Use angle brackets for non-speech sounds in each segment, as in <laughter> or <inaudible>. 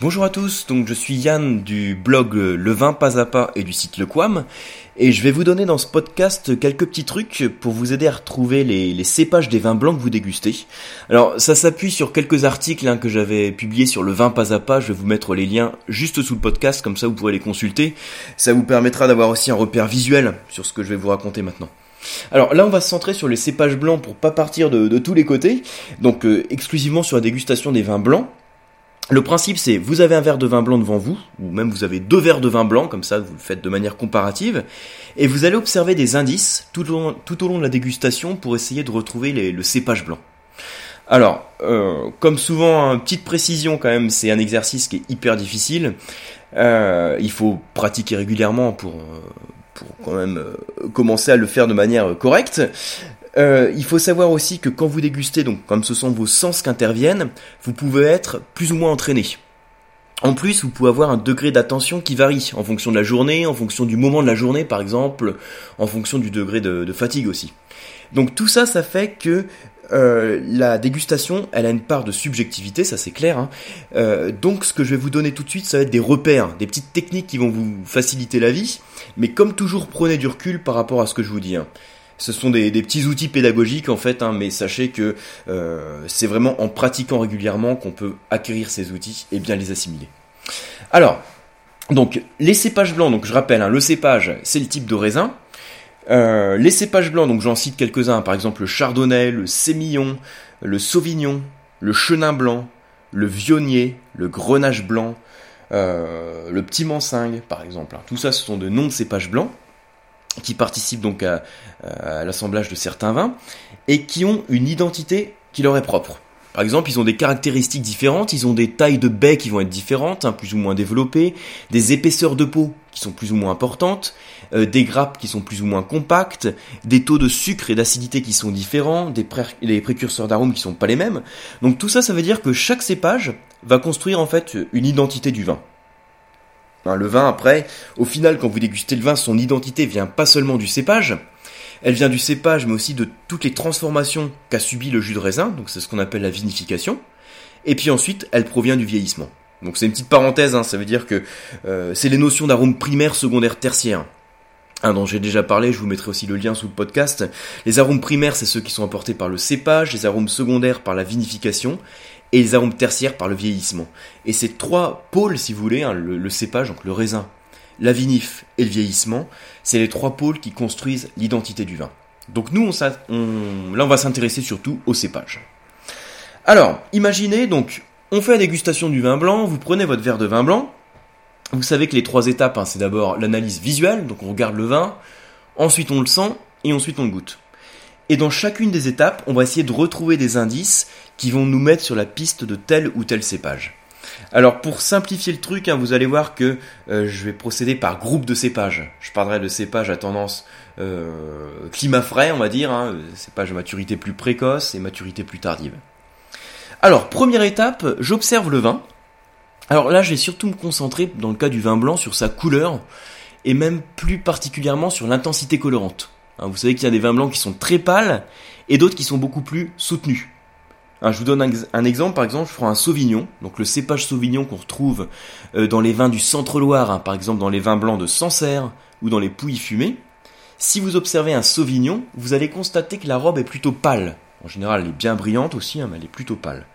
Bonjour à tous, donc je suis Yann du blog Le Vin Pas à Pas et du site Le Quam, et je vais vous donner dans ce podcast quelques petits trucs pour vous aider à retrouver les, cépages des vins blancs que vous dégustez. Alors ça s'appuie sur quelques articles hein, que j'avais publiés sur le vin pas à pas, je vais vous mettre les liens juste sous le podcast, comme ça vous pourrez les consulter. Ça vous permettra d'avoir aussi un repère visuel sur ce que je vais vous raconter maintenant. Alors là, on va se centrer sur les cépages blancs pour pas partir de, tous les côtés, donc euh, exclusivement sur la dégustation des vins blancs. Le principe, c'est vous avez un verre de vin blanc devant vous, ou même vous avez deux verres de vin blanc, comme ça vous le faites de manière comparative, et vous allez observer des indices tout au long, de la dégustation pour essayer de retrouver le cépage blanc. Alors, euh, comme souvent, une petite précision quand même, c'est un exercice qui est hyper difficile. Euh, il faut pratiquer régulièrement pour, pour quand même euh, commencer à le faire de manière correcte. Euh, il faut savoir aussi que quand vous dégustez, donc comme ce sont vos sens qui interviennent, vous pouvez être plus ou moins entraîné. En plus, vous pouvez avoir un degré d'attention qui varie en fonction de la journée, en fonction du moment de la journée par exemple, en fonction du degré de, fatigue aussi. Donc tout ça, ça fait que euh, la dégustation, elle a une part de subjectivité, ça c'est clair. Hein. Euh, donc ce que je vais vous donner tout de suite, ça va être des repères, des petites techniques qui vont vous faciliter la vie. Mais comme toujours, prenez du recul par rapport à ce que je vous dis. Hein. Ce sont des, petits outils pédagogiques en fait, hein, mais sachez que euh, c'est vraiment en pratiquant régulièrement qu'on peut acquérir ces outils et bien les assimiler. Alors, les cépages blancs, donc je rappelle, hein, le cépage c'est le type de raisin. Euh, les cépages blancs, donc j'en cite quelques-uns, par exemple le chardonnay, le sémillon, le sauvignon, le chenin blanc, le vionnier, le grenache blanc, euh, le petit mansingue par exemple. Hein. Tout ça ce sont de noms de cépages blancs qui participent donc à, l'assemblage de certains vins et qui ont une identité qui leur est propre. Par exemple, ils ont des caractéristiques différentes, ils ont des tailles de baies qui vont être différentes, hein, plus ou moins développées, des épaisseurs de peau qui sont plus ou moins importantes, euh, des grappes qui sont plus ou moins compactes, des taux de sucre et d'acidité qui sont différents, des, des précurseurs d'arômes qui sont pas les mêmes. Donc tout ça, ça veut dire que chaque cépage va construire en fait une identité du vin. Hein, le vin, après, au final, quand vous dégustez le vin, son identité vient pas seulement du cépage, elle vient du cépage, mais aussi de toutes les transformations qu'a subi le jus de raisin, donc c'est ce qu'on appelle la vinification. Et puis ensuite, elle provient du vieillissement. Donc c'est une petite parenthèse, hein, ça veut dire que euh, c'est les notions d'arôme primaire, secondaire, tertiaire. Hein, dont j'ai déjà parlé, je vous mettrai aussi le lien sous le podcast. Les arômes primaires, c'est ceux qui sont apportés par le cépage, les arômes secondaires par la vinification, et les arômes tertiaires par le vieillissement. Et ces trois pôles, si vous voulez, hein, le, cépage, donc le raisin, la vinif et le vieillissement, c'est les trois pôles qui construisent l'identité du vin. Donc nous, là, on va s'intéresser surtout au cépage. Alors, imaginez donc, on fait la dégustation du vin blanc, vous prenez votre verre de vin blanc, vous savez que les trois étapes, hein, c'est d'abord l'analyse visuelle, donc on regarde le vin, ensuite on le sent, et ensuite on le goûte. Et dans chacune des étapes, on va essayer de retrouver des indices qui vont nous mettre sur la piste de tel ou tel cépage. Alors pour simplifier le truc, hein, vous allez voir que euh, je vais procéder par groupe de cépages. Je parlerai de cépages à tendance euh, climat frais, on va dire, hein, cépages de maturité plus précoce et maturité plus tardive. Alors première étape, j'observe le vin. Alors là, je vais surtout me concentrer dans le cas du vin blanc sur sa couleur et même plus particulièrement sur l'intensité colorante. Hein, vous savez qu'il y a des vins blancs qui sont très pâles et d'autres qui sont beaucoup plus soutenus. Hein, je vous donne un, exemple, par exemple, je prends un Sauvignon, donc le cépage Sauvignon qu'on retrouve euh, dans les vins du Centre-Loire, hein, par exemple dans les vins blancs de Sancerre ou dans les Pouilles fumées. Si vous observez un Sauvignon, vous allez constater que la robe est plutôt pâle. En général, elle est bien brillante aussi, mais elle est plutôt pâle.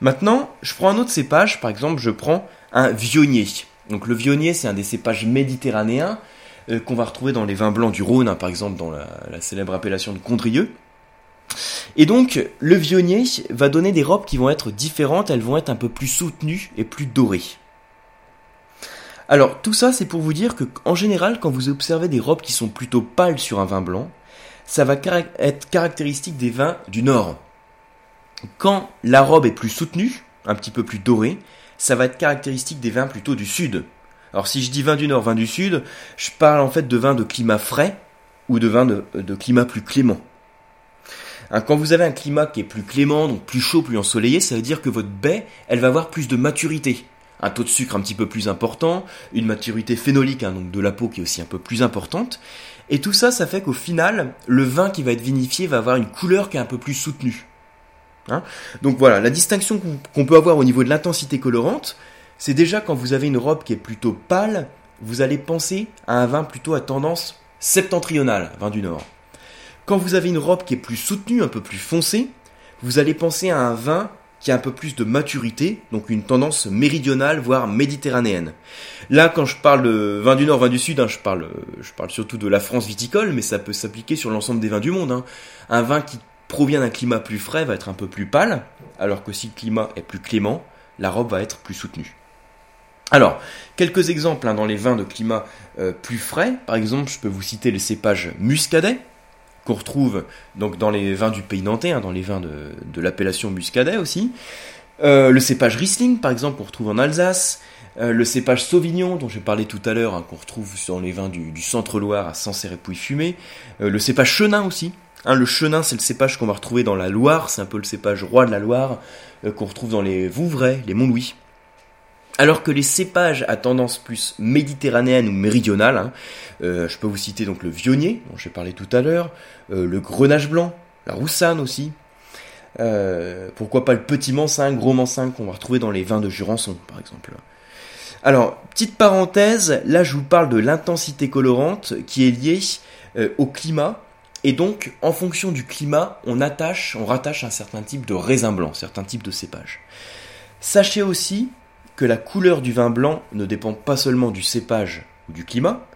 Maintenant, je prends un autre cépage, par exemple, je prends un Vionnier. Donc le Vionnier, c'est un des cépages méditerranéens euh, qu'on va retrouver dans les vins blancs du Rhône, hein, par exemple dans la, célèbre appellation de Condrieux. Et donc, le vionnier va donner des robes qui vont être différentes, elles vont être un peu plus soutenues et plus dorées. Alors, tout ça, c'est pour vous dire que, en général, quand vous observez des robes qui sont plutôt pâles sur un vin blanc, ça va être caractéristique des vins du Nord. Quand la robe est plus soutenue, un petit peu plus dorée, ça va être caractéristique des vins plutôt du Sud, alors si je dis vin du nord, vin du sud, je parle en fait de vin de climat frais ou de vin de, climat plus clément. Hein, quand vous avez un climat qui est plus clément, donc plus chaud, plus ensoleillé, ça veut dire que votre baie, elle va avoir plus de maturité. Un taux de sucre un petit peu plus important, une maturité phénolique, hein, donc de la peau qui est aussi un peu plus importante. Et tout ça, ça fait qu'au final, le vin qui va être vinifié va avoir une couleur qui est un peu plus soutenue. Hein donc voilà, la distinction qu'on peut avoir au niveau de l'intensité colorante, c'est déjà quand vous avez une robe qui est plutôt pâle, vous allez penser à un vin plutôt à tendance septentrionale, vin du Nord. Quand vous avez une robe qui est plus soutenue, un peu plus foncée, vous allez penser à un vin qui a un peu plus de maturité, donc une tendance méridionale, voire méditerranéenne. Là, quand je parle de vin du Nord, vin du Sud, hein, je, parle, je parle surtout de la France viticole, mais ça peut s'appliquer sur l'ensemble des vins du monde. Hein. Un vin qui provient d'un climat plus frais va être un peu plus pâle, alors que si le climat est plus clément, la robe va être plus soutenue. Alors, quelques exemples hein, dans les vins de climat euh, plus frais. Par exemple, je peux vous citer les cépages muscadet, qu'on retrouve donc dans les vins du pays nantais, hein, dans les vins de, l'appellation muscadet aussi. Euh, le cépage Riesling, par exemple, qu'on retrouve en Alsace. Euh, le cépage Sauvignon, dont j'ai parlé tout à l'heure, hein, qu'on retrouve dans les vins du, centre-Loire à Sancerre et Pouilly-Fumé. le cépage Chenin aussi. Le Chenin, c'est le cépage qu'on va retrouver dans la Loire. C'est un peu le cépage roi de la Loire, qu'on retrouve dans les Vouvray, les Montlouis. Alors que les cépages à tendance plus méditerranéenne ou méridionale, hein, euh, je peux vous citer donc le vionnier, dont j'ai parlé tout à l'heure, euh, le grenage blanc, la roussanne aussi, euh, pourquoi pas le petit mansin, gros mansin qu'on va retrouver dans les vins de Jurançon par exemple. Alors, petite parenthèse, là je vous parle de l'intensité colorante qui est liée au climat et donc, en fonction du climat, on attache, on rattache un certain type de raisin blanc, certains types de cépages. Sachez aussi que la couleur du vin blanc ne dépend pas seulement du cépage ou du climat,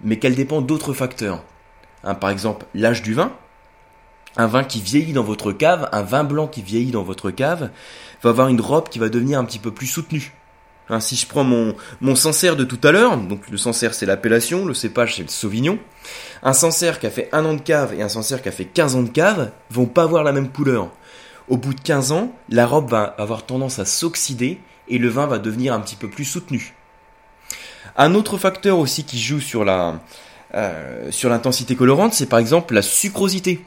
mais qu'elle dépend d'autres facteurs. Hein, par exemple, l'âge du vin. Un vin qui vieillit dans votre cave, un vin blanc qui vieillit dans votre cave, va avoir une robe qui va devenir un petit peu plus soutenue. Si je prends mon, mon Sancerre de tout à l'heure, donc le Sancerre c'est l'appellation, le cépage c'est le Sauvignon, un Sancerre qui a fait un an de cave et un Sancerre qui a fait 15 ans de cave vont pas avoir la même couleur. Au bout de 15 ans, la robe va avoir tendance à s'oxyder et le vin va devenir un petit peu plus soutenu. Un autre facteur aussi qui joue sur la euh, sur l'intensité colorante, c'est par exemple la sucrosité.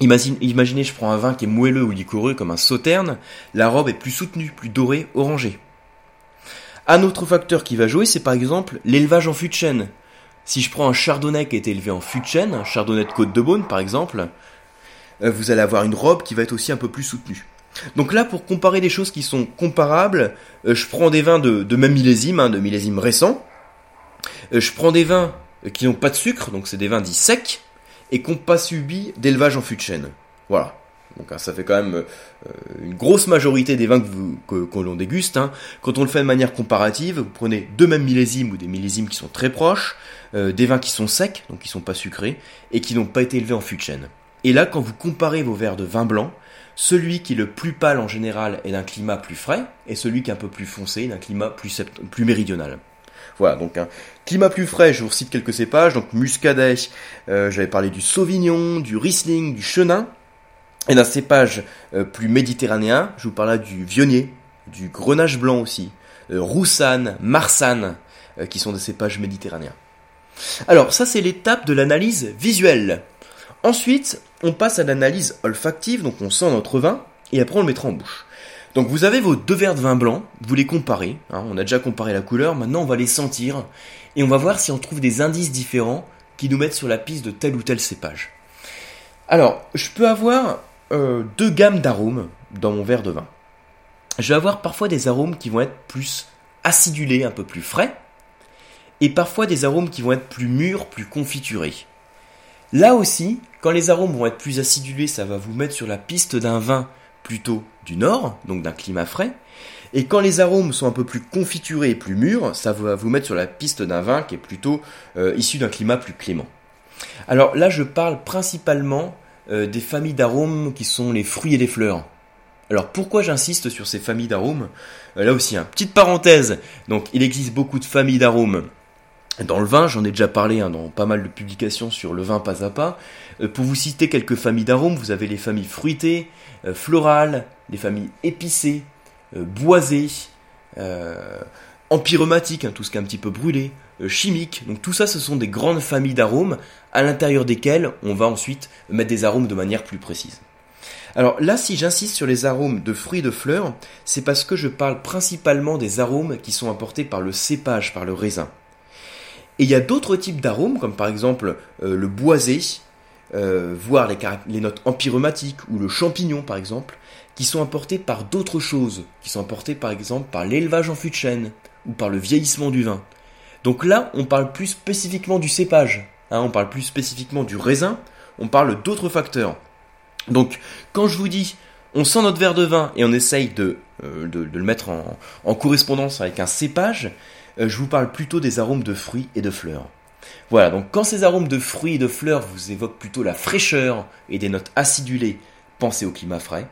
imaginez, je prends un vin qui est moelleux ou liquoreux comme un sauterne, la robe est plus soutenue, plus dorée, orangée. Un autre facteur qui va jouer, c'est par exemple l'élevage en fût de chêne. Si je prends un chardonnay qui est élevé en fût de chêne, un chardonnay de côte de Beaune par exemple, euh, vous allez avoir une robe qui va être aussi un peu plus soutenue. Donc là, pour comparer des choses qui sont comparables, euh, je prends des vins de, de même millésime, hein, de millésime récent. Euh, je prends des vins qui n'ont pas de sucre, donc c'est des vins dits secs, et qui n'ont pas subi d'élevage en fût de chêne. Voilà. Donc hein, ça fait quand même euh, une grosse majorité des vins que, que, l'on déguste. Hein. Quand on le fait de manière comparative, vous prenez deux mêmes millésimes ou des millésimes qui sont très proches, des vins qui sont secs, donc qui sont pas sucrés, et qui n'ont pas été élevés en fût de chêne. Et là, quand vous comparez vos verres de vin blanc, celui qui est le plus pâle en général est d'un climat plus frais, et celui qui est un peu plus foncé est d'un climat plus, méridional. Voilà, donc un climat plus frais, je vous cite quelques cépages, donc muscadet, euh, j'avais parlé du sauvignon, du riesling, du chenin, et d'un cépage euh, plus méditerranéen, je vous parlais du vionnier, du grenage blanc aussi, euh, roussanne, marsanne, qui sont des cépages méditerranéens. Alors ça c'est l'étape de l'analyse visuelle. Ensuite, on passe à l'analyse olfactive, donc on sent notre vin, et après on le mettra en bouche. Donc vous avez vos deux verres de vin blanc, vous les comparez, hein, on a déjà comparé la couleur, maintenant on va les sentir, et on va voir si on trouve des indices différents qui nous mettent sur la piste de tel ou tel cépage. Alors, je peux avoir euh, deux gammes d'arômes dans mon verre de vin. Je vais avoir parfois des arômes qui vont être plus acidulés, un peu plus frais, et parfois des arômes qui vont être plus mûrs, plus confiturés. Là aussi, quand les arômes vont être plus acidulés, ça va vous mettre sur la piste d'un vin plutôt du nord, donc d'un climat frais. Et quand les arômes sont un peu plus confiturés et plus mûrs, ça va vous mettre sur la piste d'un vin qui est plutôt euh, issu d'un climat plus clément. Alors là, je parle principalement euh, des familles d'arômes qui sont les fruits et les fleurs. Alors pourquoi j'insiste sur ces familles d'arômes? Euh, Là aussi, hein, petite parenthèse. Donc il existe beaucoup de familles d'arômes dans le vin, j'en ai déjà parlé hein, dans pas mal de publications sur le vin pas à pas. Euh, pour vous citer quelques familles d'arômes, vous avez les familles fruitées, florales, les familles épicées, boisées, empyromatiques, hein, tout ce qui est un petit peu brûlé, chimiques. Donc tout ça, ce sont des grandes familles d'arômes à l'intérieur desquelles on va ensuite mettre des arômes de manière plus précise. Alors là, si j'insiste sur les arômes de fruits et de fleurs, c'est parce que je parle principalement des arômes qui sont apportés par le cépage, par le raisin. Et il y a d'autres types d'arômes, comme par exemple euh, le boisé, euh, voire les, les, notes empyromatiques ou le champignon par exemple, qui sont apportés par d'autres choses, qui sont apportés par exemple par l'élevage en fût de chêne ou par le vieillissement du vin. Donc là, on parle plus spécifiquement du cépage, hein, on parle plus spécifiquement du raisin, on parle d'autres facteurs. Donc quand je vous dis on sent notre verre de vin et on essaye de, euh, le mettre en, correspondance avec un cépage, euh, je vous parle plutôt des arômes de fruits et de fleurs. Voilà, donc quand ces arômes de fruits et de fleurs vous évoquent plutôt la fraîcheur et des notes acidulées, pensez au climat frais.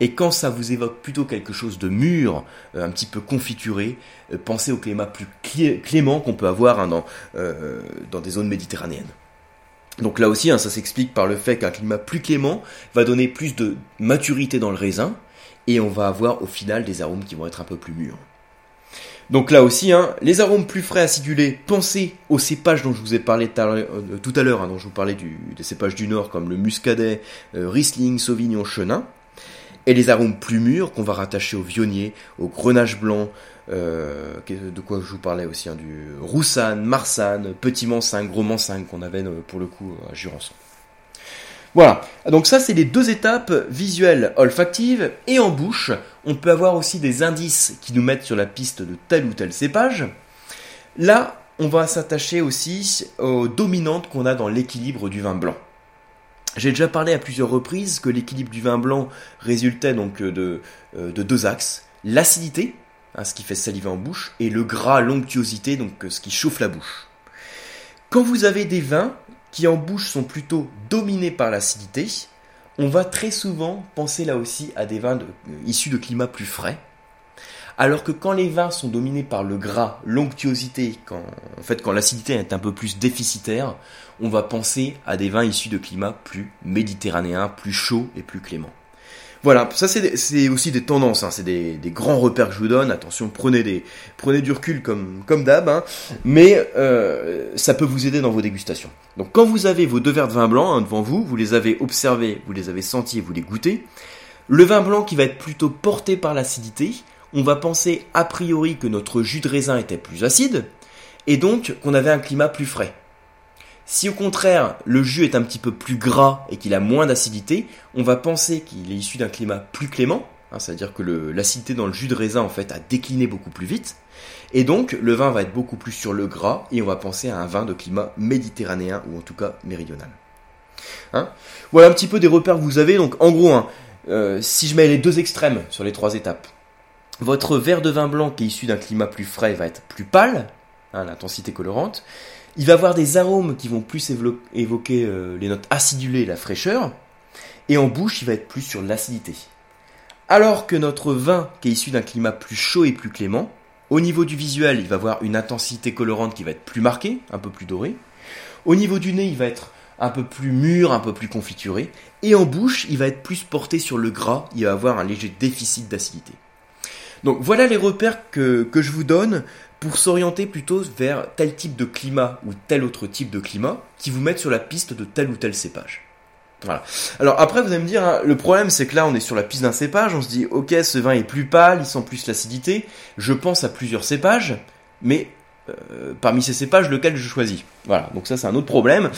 Et quand ça vous évoque plutôt quelque chose de mûr, euh, un petit peu confituré, pensez au climat plus clément qu'on peut avoir hein, dans, dans des zones méditerranéennes. Donc là aussi, hein, ça s'explique par le fait qu'un climat plus clément va donner plus de maturité dans le raisin, et on va avoir au final des arômes qui vont être un peu plus mûrs. Donc là aussi, hein, les arômes plus frais acidulés, pensez aux cépages dont je vous ai parlé euh, tout à l'heure, dont je vous parlais des cépages du Nord comme le Muscadet, euh, Riesling, Sauvignon, Chenin. Et les arômes plus mûrs qu'on va rattacher au vionnier, au grenache blanc, euh, de quoi je vous parlais aussi, hein, du Roussanne, Marsanne, Petit Mansingue, Gros Mansingue qu'on avait pour le coup à Jurançon. Voilà, donc ça c'est les deux étapes visuelles olfactives et en bouche, on peut avoir aussi des indices qui nous mettent sur la piste de tel ou tel cépage. Là, on va s'attacher aussi aux dominantes qu'on a dans l'équilibre du vin blanc. J'ai déjà parlé à plusieurs reprises que l'équilibre du vin blanc résultait donc de, euh, de deux axes. L'acidité, hein, ce qui fait saliver en bouche, et le gras, l'onctuosité, donc ce qui chauffe la bouche. Quand vous avez des vins qui en bouche sont plutôt dominés par l'acidité, on va très souvent penser là aussi à des vins euh, issus de climats plus frais. Alors que quand les vins sont dominés par le gras, l'onctuosité, quand, en fait quand l'acidité est un peu plus déficitaire, on va penser à des vins issus de climats plus méditerranéens, plus chauds et plus cléments. Voilà, ça c'est aussi des tendances, hein, c'est des, grands repères que je vous donne. Attention, prenez, des, prenez du recul comme, comme d'hab, hein, mais euh, ça peut vous aider dans vos dégustations. Donc quand vous avez vos deux verres de vin blanc hein, devant vous, vous les avez observés, vous les avez sentis vous les goûtez. Le vin blanc qui va être plutôt porté par l'acidité, on va penser a priori que notre jus de raisin était plus acide, et donc qu'on avait un climat plus frais. Si au contraire le jus est un petit peu plus gras et qu'il a moins d'acidité, on va penser qu'il est issu d'un climat plus clément, hein, c'est-à-dire que l'acidité dans le jus de raisin en fait a décliné beaucoup plus vite, et donc le vin va être beaucoup plus sur le gras et on va penser à un vin de climat méditerranéen ou en tout cas méridional. Hein? Voilà un petit peu des repères que vous avez. Donc en gros, hein, euh, si je mets les deux extrêmes sur les trois étapes, votre verre de vin blanc qui est issu d'un climat plus frais va être plus pâle, l'intensité colorante. Il va avoir des arômes qui vont plus évoquer euh, les notes acidulées et la fraîcheur. Et en bouche, il va être plus sur l'acidité. Alors que notre vin, qui est issu d'un climat plus chaud et plus clément, au niveau du visuel, il va avoir une intensité colorante qui va être plus marquée, un peu plus dorée. Au niveau du nez, il va être un peu plus mûr, un peu plus confituré. Et en bouche, il va être plus porté sur le gras, il va avoir un léger déficit d'acidité. Donc voilà les repères que, je vous donne pour s'orienter plutôt vers tel type de climat ou tel autre type de climat qui vous mettent sur la piste de tel ou tel cépage. Voilà. Alors après vous allez me dire, hein, le problème c'est que là on est sur la piste d'un cépage, on se dit ok ce vin est plus pâle, il sent plus l'acidité, je pense à plusieurs cépages, mais euh, parmi ces cépages lequel je choisis? Voilà, donc ça c'est un autre problème.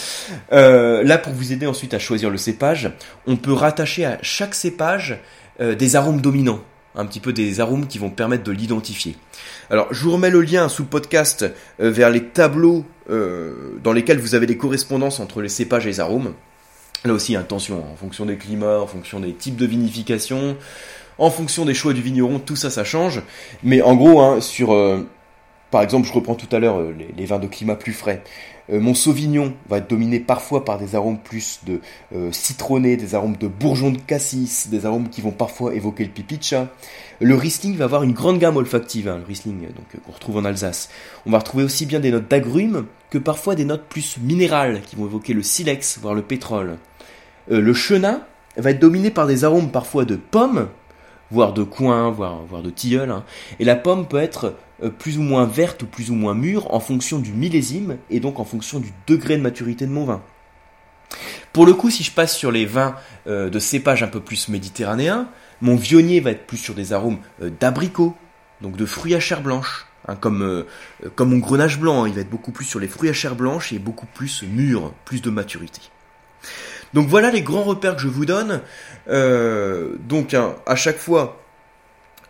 Euh, là pour vous aider ensuite à choisir le cépage, on peut rattacher à chaque cépage euh, des arômes dominants un petit peu des arômes qui vont permettre de l'identifier. Alors, je vous remets le lien sous le podcast euh, vers les tableaux euh, dans lesquels vous avez les correspondances entre les cépages et les arômes. Là aussi, attention, en fonction des climats, en fonction des types de vinification, en fonction des choix du vigneron, tout ça, ça change. Mais en gros, hein, sur, euh, par exemple, je reprends tout à l'heure les, vins de climat plus frais. Euh, mon Sauvignon va être dominé parfois par des arômes plus de euh, citronné, des arômes de bourgeon de cassis, des arômes qui vont parfois évoquer le pipicha. Le Riesling va avoir une grande gamme olfactive, hein, le Riesling donc euh, qu'on retrouve en Alsace. On va retrouver aussi bien des notes d'agrumes que parfois des notes plus minérales qui vont évoquer le silex, voire le pétrole. le chenin va être dominé par des arômes parfois de pommes, voire de coin, voire, de tilleul. Hein. Et la pomme peut être euh, plus ou moins verte ou plus ou moins mûre en fonction du millésime et donc en fonction du degré de maturité de mon vin. Pour le coup, si je passe sur les vins euh, de cépage un peu plus méditerranéens, mon vionnier va être plus sur des arômes euh, d'abricots, donc de fruits à chair blanche, hein, comme, comme mon grenage blanc, hein. il va être beaucoup plus sur les fruits à chair blanche et beaucoup plus mûr, plus de maturité. Donc voilà les grands repères que je vous donne. Euh, donc hein, à chaque fois,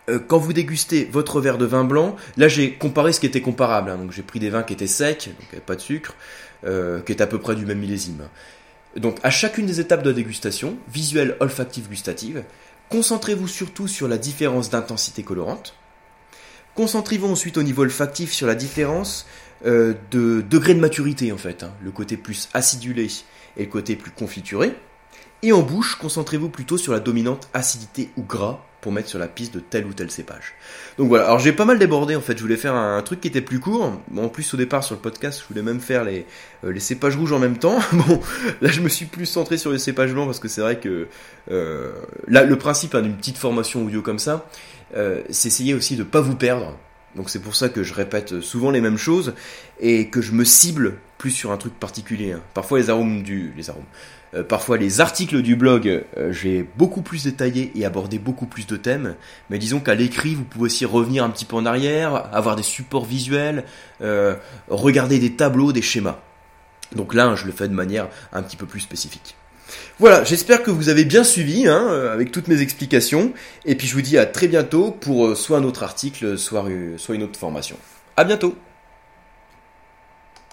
euh, quand vous dégustez votre verre de vin blanc, là j'ai comparé ce qui était comparable. Hein. donc j'ai pris des vins qui étaient secs, donc pas de sucre, euh, qui est à peu près du même millésime. Donc à chacune des étapes de dégustation, visuelle, olfactive, gustative, concentrez-vous surtout sur la différence d'intensité colorante. Concentrez-vous ensuite au niveau olfactif sur la différence de degré de maturité en fait, hein. le côté plus acidulé et le côté plus confituré. Et en bouche, concentrez-vous plutôt sur la dominante acidité ou gras pour mettre sur la piste de tel ou tel cépage. Donc voilà, alors j'ai pas mal débordé en fait, je voulais faire un, truc qui était plus court. en plus au départ sur le podcast, je voulais même faire les, euh, cépages rouges en même temps. <laughs> bon, là je me suis plus centré sur les cépages blancs parce que c'est vrai que euh, là le principe hein, d'une petite formation audio comme ça, euh, c'est essayer aussi de pas vous perdre. Donc c'est pour ça que je répète souvent les mêmes choses et que je me cible plus sur un truc particulier. Hein. Parfois les arômes du les arômes euh, parfois les articles du blog, euh, j'ai beaucoup plus détaillé et abordé beaucoup plus de thèmes. Mais disons qu'à l'écrit, vous pouvez aussi revenir un petit peu en arrière, avoir des supports visuels, euh, regarder des tableaux, des schémas. Donc là, je le fais de manière un petit peu plus spécifique. Voilà, j'espère que vous avez bien suivi hein, avec toutes mes explications. Et puis je vous dis à très bientôt pour soit un autre article, soit une autre formation. À bientôt